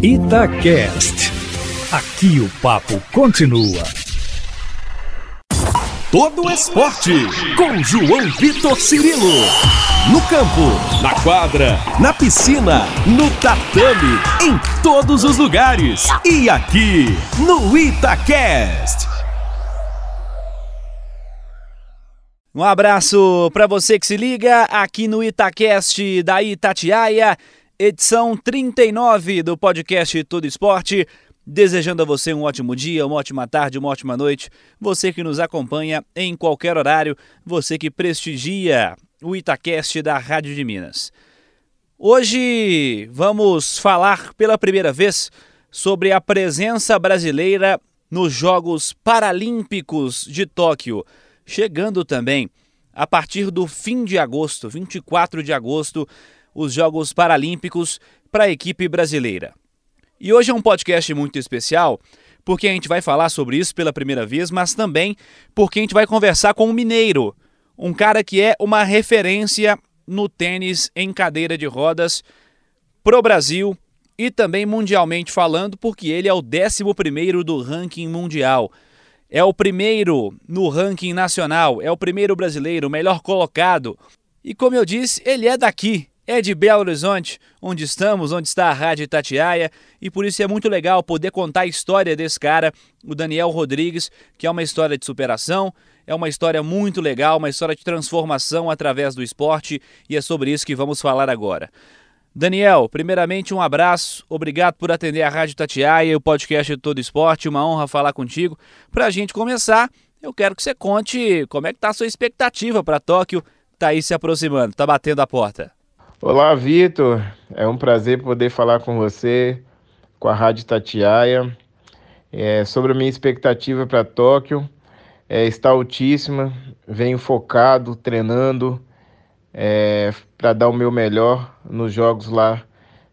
Itacast. Aqui o papo continua. Todo esporte com João Vitor Cirilo. No campo, na quadra, na piscina, no tatame, em todos os lugares. E aqui no Itacast. Um abraço para você que se liga aqui no Itacast da Itatiaia, edição 39 do podcast Todo Esporte. Desejando a você um ótimo dia, uma ótima tarde, uma ótima noite. Você que nos acompanha em qualquer horário, você que prestigia o Itacast da Rádio de Minas. Hoje vamos falar pela primeira vez sobre a presença brasileira nos Jogos Paralímpicos de Tóquio chegando também a partir do fim de agosto, 24 de agosto, os Jogos Paralímpicos para a equipe brasileira. E hoje é um podcast muito especial, porque a gente vai falar sobre isso pela primeira vez, mas também porque a gente vai conversar com um mineiro, um cara que é uma referência no tênis em cadeira de rodas pro Brasil e também mundialmente falando, porque ele é o 11º do ranking mundial é o primeiro no ranking nacional, é o primeiro brasileiro, melhor colocado. E como eu disse, ele é daqui, é de Belo Horizonte, onde estamos, onde está a Rádio Itatiaia, e por isso é muito legal poder contar a história desse cara, o Daniel Rodrigues, que é uma história de superação, é uma história muito legal, uma história de transformação através do esporte, e é sobre isso que vamos falar agora. Daniel, primeiramente um abraço, obrigado por atender a Rádio Tatiaia e o podcast de Todo Esporte, uma honra falar contigo. Para a gente começar, eu quero que você conte como é que está a sua expectativa para Tóquio, está aí se aproximando, está batendo a porta. Olá, Vitor, é um prazer poder falar com você, com a Rádio Tatiaia, é, sobre a minha expectativa para Tóquio, é, está altíssima, venho focado, treinando, é, para dar o meu melhor nos jogos lá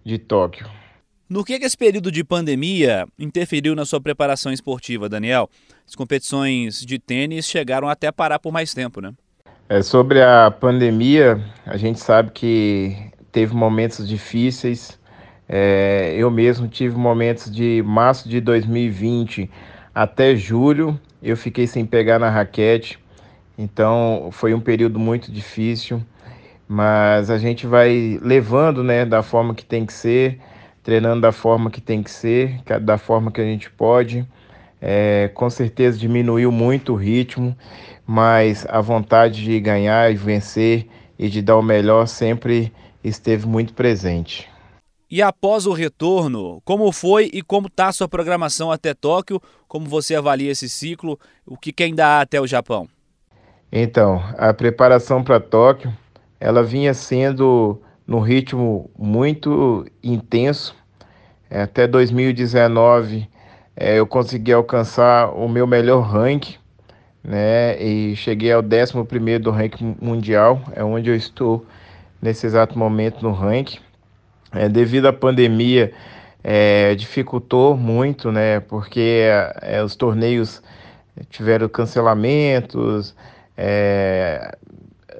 de Tóquio. No que, que esse período de pandemia interferiu na sua preparação esportiva, Daniel? As competições de tênis chegaram até a parar por mais tempo, né? É, sobre a pandemia, a gente sabe que teve momentos difíceis. É, eu mesmo tive momentos de março de 2020 até julho, eu fiquei sem pegar na raquete. Então foi um período muito difícil mas a gente vai levando, né, da forma que tem que ser, treinando da forma que tem que ser, da forma que a gente pode. É, com certeza diminuiu muito o ritmo, mas a vontade de ganhar e vencer e de dar o melhor sempre esteve muito presente. E após o retorno, como foi e como está a sua programação até Tóquio? Como você avalia esse ciclo? O que, que ainda há até o Japão? Então, a preparação para Tóquio ela vinha sendo no ritmo muito intenso. Até 2019 é, eu consegui alcançar o meu melhor ranking, né? E cheguei ao 11 do ranking mundial, é onde eu estou nesse exato momento no ranking. É, devido à pandemia, é, dificultou muito, né? Porque é, os torneios tiveram cancelamentos, é,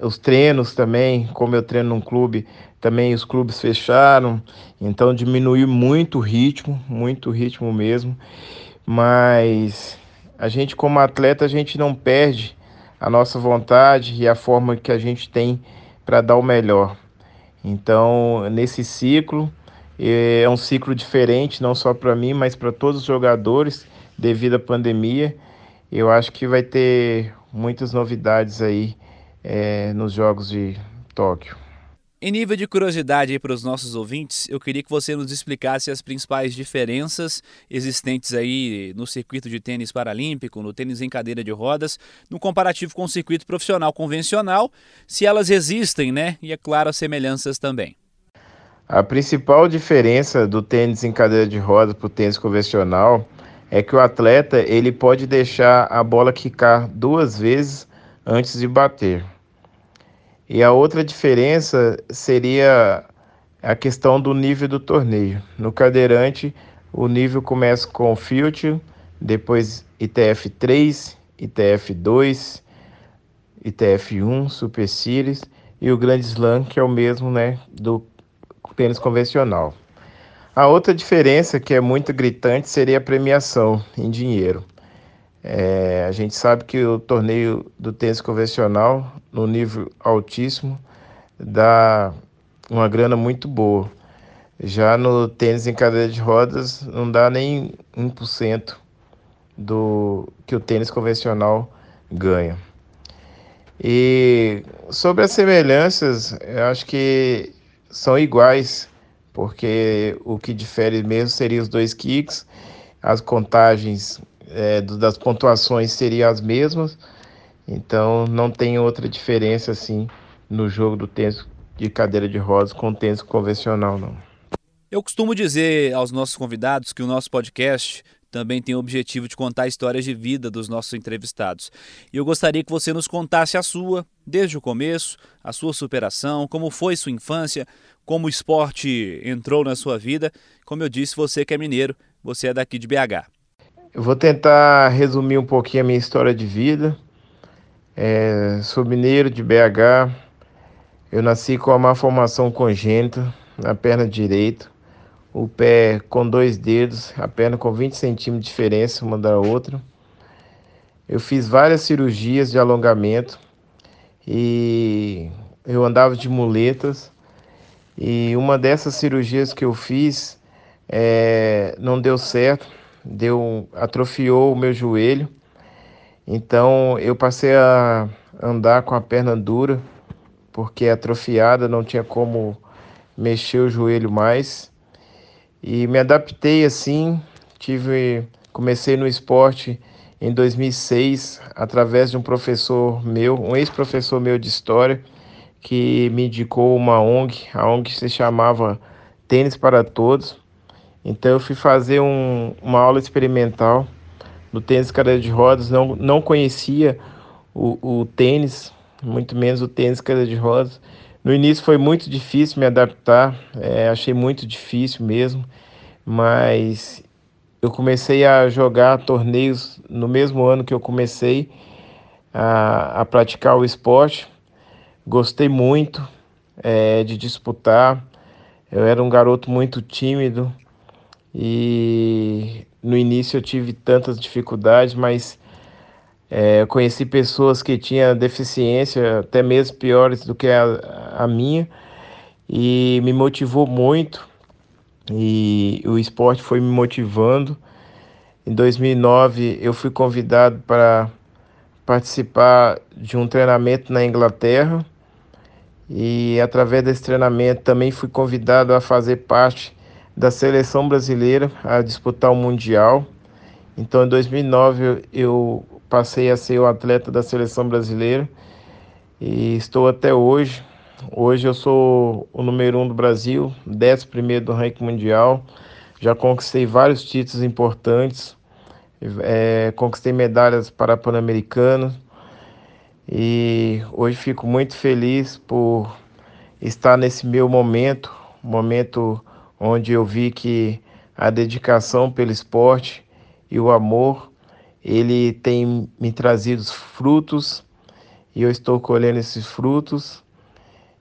os treinos também, como eu treino num clube, também os clubes fecharam, então diminuiu muito o ritmo, muito o ritmo mesmo. Mas a gente como atleta, a gente não perde a nossa vontade e a forma que a gente tem para dar o melhor. Então, nesse ciclo, é um ciclo diferente, não só para mim, mas para todos os jogadores, devido à pandemia. Eu acho que vai ter muitas novidades aí é, nos Jogos de Tóquio. Em nível de curiosidade para os nossos ouvintes, eu queria que você nos explicasse as principais diferenças existentes aí no circuito de tênis paralímpico, no tênis em cadeira de rodas, no comparativo com o circuito profissional convencional, se elas existem, né? E é claro, as semelhanças também. A principal diferença do tênis em cadeira de rodas para o tênis convencional é que o atleta ele pode deixar a bola quicar duas vezes antes de bater. E a outra diferença seria a questão do nível do torneio. No cadeirante, o nível começa com Future, depois ITF 3, ITF 2, ITF 1, Super Series e o Grande Slam, que é o mesmo né, do tênis convencional. A outra diferença que é muito gritante seria a premiação em dinheiro. É, a gente sabe que o torneio do tênis convencional, no nível altíssimo, dá uma grana muito boa. Já no tênis em cadeira de rodas, não dá nem 1% do que o tênis convencional ganha. E sobre as semelhanças, eu acho que são iguais porque o que difere mesmo seria os dois kicks, as contagens é, das pontuações seriam as mesmas, então não tem outra diferença assim no jogo do tênis de cadeira de rodas com o tênis convencional, não. Eu costumo dizer aos nossos convidados que o nosso podcast também tem o objetivo de contar histórias de vida dos nossos entrevistados. E eu gostaria que você nos contasse a sua, desde o começo, a sua superação, como foi sua infância, como o esporte entrou na sua vida. Como eu disse, você que é mineiro, você é daqui de BH. Eu vou tentar resumir um pouquinho a minha história de vida. É, sou mineiro de BH. Eu nasci com uma formação congênita na perna direita, o pé com dois dedos, a perna com 20 centímetros de diferença uma da outra. Eu fiz várias cirurgias de alongamento e eu andava de muletas e uma dessas cirurgias que eu fiz é, não deu certo, deu atrofiou o meu joelho. Então eu passei a andar com a perna dura, porque atrofiada, não tinha como mexer o joelho mais. E me adaptei assim, tive comecei no esporte em 2006 através de um professor meu, um ex-professor meu de história que me indicou uma ONG, a ONG se chamava Tênis para Todos. Então eu fui fazer um, uma aula experimental no tênis cadeira de rodas, não, não conhecia o, o tênis, muito menos o tênis cadeira de rodas. No início foi muito difícil me adaptar, é, achei muito difícil mesmo, mas eu comecei a jogar torneios no mesmo ano que eu comecei a, a praticar o esporte. Gostei muito é, de disputar. Eu era um garoto muito tímido e no início eu tive tantas dificuldades, mas é, conheci pessoas que tinham deficiência, até mesmo piores do que a, a minha, e me motivou muito. E o esporte foi me motivando. Em 2009 eu fui convidado para participar de um treinamento na Inglaterra e através desse treinamento também fui convidado a fazer parte da seleção brasileira a disputar o Mundial. Então, em 2009, eu passei a ser o atleta da seleção brasileira e estou até hoje. Hoje eu sou o número um do Brasil, 11 primeiro do ranking mundial. Já conquistei vários títulos importantes, é, conquistei medalhas para Pan-Americanos, e hoje fico muito feliz por estar nesse meu momento, momento onde eu vi que a dedicação pelo esporte e o amor, ele tem me trazido frutos e eu estou colhendo esses frutos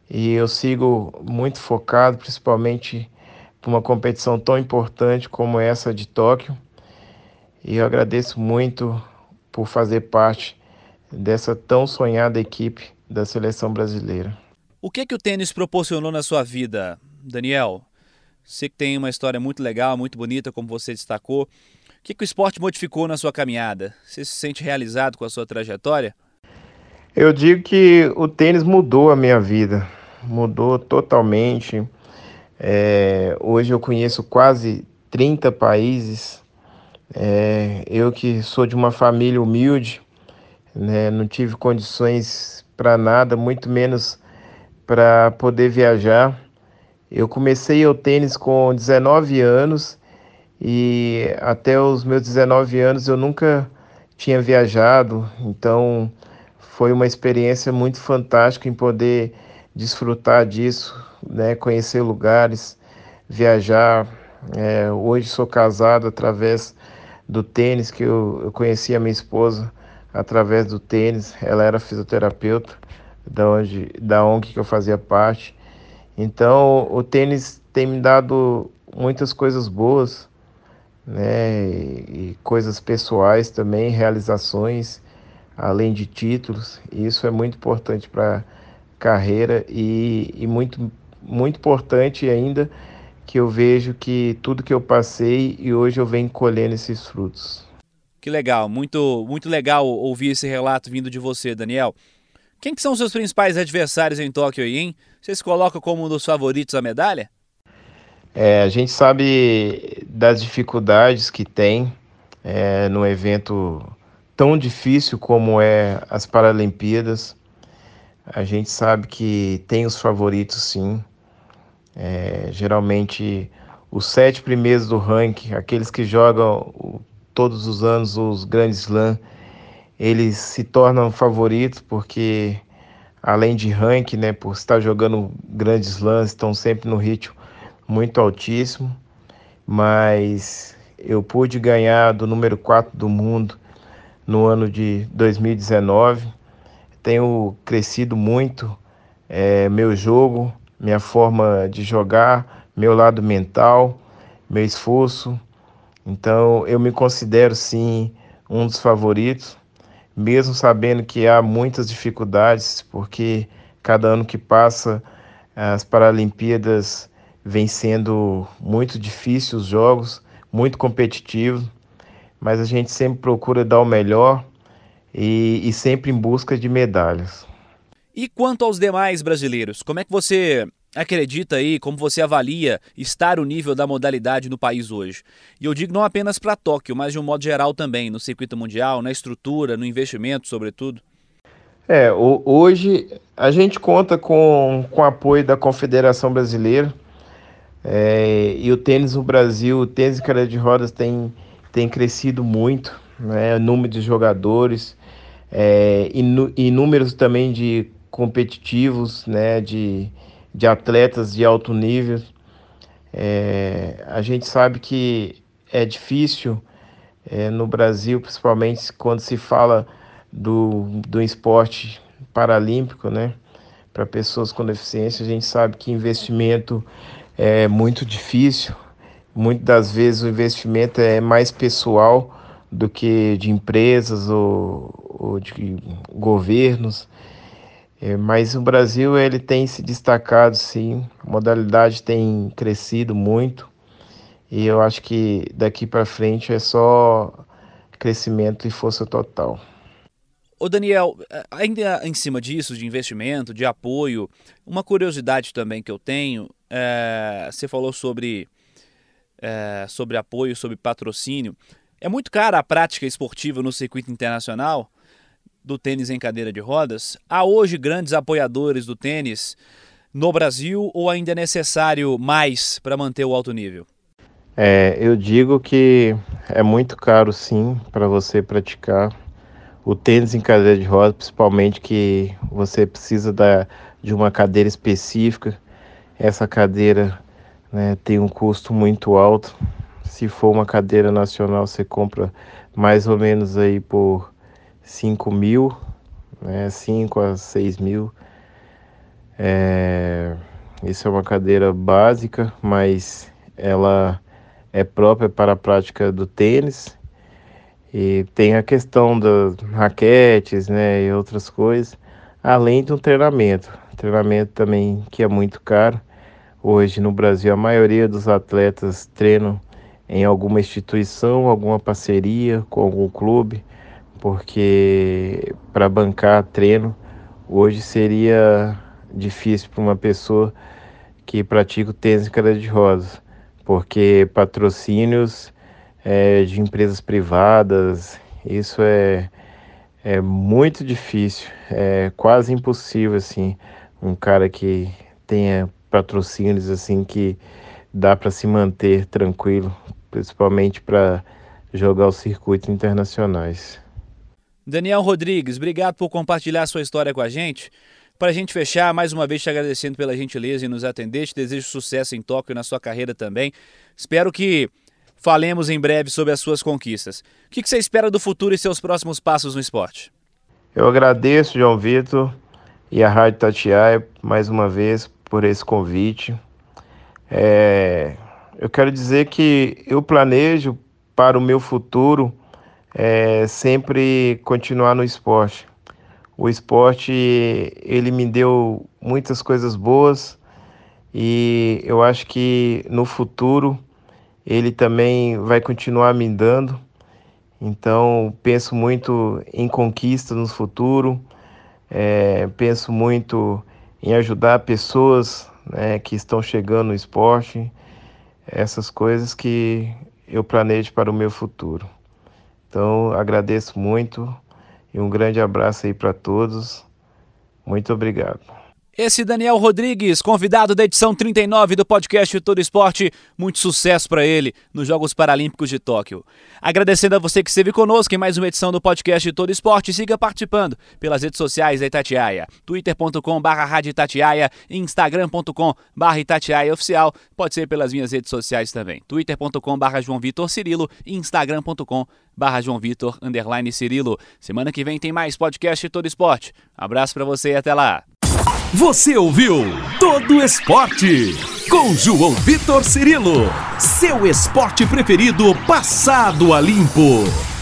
e eu sigo muito focado, principalmente para uma competição tão importante como essa de Tóquio. E eu agradeço muito por fazer parte dessa tão sonhada equipe da seleção brasileira. O que que o tênis proporcionou na sua vida, Daniel? Você que tem uma história muito legal, muito bonita, como você destacou. O que, que o esporte modificou na sua caminhada? Você se sente realizado com a sua trajetória? Eu digo que o tênis mudou a minha vida, mudou totalmente. É, hoje eu conheço quase 30 países. É, eu que sou de uma família humilde, né? não tive condições para nada, muito menos para poder viajar. Eu comecei o tênis com 19 anos e até os meus 19 anos eu nunca tinha viajado, então foi uma experiência muito fantástica em poder desfrutar disso, né? conhecer lugares, viajar. É, hoje sou casado através do tênis que eu, eu conheci a minha esposa através do tênis. Ela era fisioterapeuta da, onde, da ONG que eu fazia parte. Então, o tênis tem me dado muitas coisas boas, né? E, coisas pessoais também, realizações, além de títulos. Isso é muito importante para a carreira e, e muito, muito importante ainda que eu vejo que tudo que eu passei e hoje eu venho colhendo esses frutos. Que legal, muito, muito legal ouvir esse relato vindo de você, Daniel. Quem que são seus principais adversários em Tóquio aí, hein? Você se coloca como um dos favoritos à medalha? É, a gente sabe das dificuldades que tem é, num evento tão difícil como é as Paralimpíadas. A gente sabe que tem os favoritos sim. É, geralmente os sete primeiros do ranking, aqueles que jogam todos os anos os grandes Slam, eles se tornam favoritos porque além de ranking, né, por estar jogando grandes slams, estão sempre no ritmo muito altíssimo, mas eu pude ganhar do número 4 do mundo no ano de 2019. Tenho crescido muito é, meu jogo, minha forma de jogar, meu lado mental, meu esforço, então eu me considero sim um dos favoritos, mesmo sabendo que há muitas dificuldades, porque cada ano que passa as Paralimpíadas vem sendo muito difíceis os jogos, muito competitivos, mas a gente sempre procura dar o melhor e, e sempre em busca de medalhas. E quanto aos demais brasileiros, como é que você acredita aí, como você avalia estar o nível da modalidade no país hoje? E eu digo não apenas para Tóquio, mas de um modo geral também, no circuito mundial, na estrutura, no investimento, sobretudo. É, hoje a gente conta com, com apoio da Confederação Brasileira é, e o tênis no Brasil, o tênis em cadeira de rodas tem, tem crescido muito, né, o número de jogadores é, e, e números também de competitivos, né, de, de atletas de alto nível. É, a gente sabe que é difícil é, no Brasil, principalmente quando se fala do, do esporte paralímpico, né? Para pessoas com deficiência, a gente sabe que investimento é muito difícil. Muitas das vezes o investimento é mais pessoal do que de empresas ou, ou de governos. É, mas o Brasil ele tem se destacado, sim. A modalidade tem crescido muito e eu acho que daqui para frente é só crescimento e força total. Ô Daniel, ainda em cima disso, de investimento, de apoio, uma curiosidade também que eu tenho, é, você falou sobre, é, sobre apoio, sobre patrocínio. É muito cara a prática esportiva no circuito internacional? Do tênis em cadeira de rodas, há hoje grandes apoiadores do tênis no Brasil ou ainda é necessário mais para manter o alto nível? É, eu digo que é muito caro sim para você praticar o tênis em cadeira de rodas, principalmente que você precisa da, de uma cadeira específica. Essa cadeira né, tem um custo muito alto. Se for uma cadeira nacional, você compra mais ou menos aí por 5 mil, né, 5 a 6 mil. É, isso é uma cadeira básica, mas ela é própria para a prática do tênis. E tem a questão das raquetes, né, e outras coisas, além de um treinamento. Treinamento também que é muito caro. Hoje no Brasil a maioria dos atletas treinam em alguma instituição, alguma parceria com algum clube porque para bancar treino hoje seria difícil para uma pessoa que pratica o tênis cadeira de rodas, porque patrocínios é, de empresas privadas, isso é, é muito difícil, é quase impossível assim, um cara que tenha patrocínios assim que dá para se manter tranquilo, principalmente para jogar os circuitos internacionais. Daniel Rodrigues, obrigado por compartilhar sua história com a gente. Para a gente fechar, mais uma vez te agradecendo pela gentileza em nos atender, te desejo sucesso em Tóquio e na sua carreira também. Espero que falemos em breve sobre as suas conquistas. O que você espera do futuro e seus próximos passos no esporte? Eu agradeço, João Vitor, e a Rádio Tatiaia mais uma vez por esse convite. É... eu quero dizer que eu planejo para o meu futuro é, sempre continuar no esporte. O esporte ele me deu muitas coisas boas e eu acho que no futuro ele também vai continuar me dando. Então penso muito em conquista no futuro, é, penso muito em ajudar pessoas né, que estão chegando no esporte, essas coisas que eu planejo para o meu futuro. Então agradeço muito e um grande abraço aí para todos. Muito obrigado. Esse Daniel Rodrigues, convidado da edição 39 do podcast Todo Esporte, muito sucesso para ele nos Jogos Paralímpicos de Tóquio. Agradecendo a você que esteve conosco em mais uma edição do podcast Todo Esporte, siga participando pelas redes sociais da Itatiaia, twitter.com/barra Itatiaia, instagram.com/barra Itatiaia oficial, pode ser pelas minhas redes sociais também, twitter.com/barra João Vitor Cirilo, instagram.com barra João Vitor, Cirilo. Semana que vem tem mais podcast Todo Esporte. Abraço para você e até lá. Você ouviu Todo Esporte com João Vitor Cirilo, seu esporte preferido passado a limpo.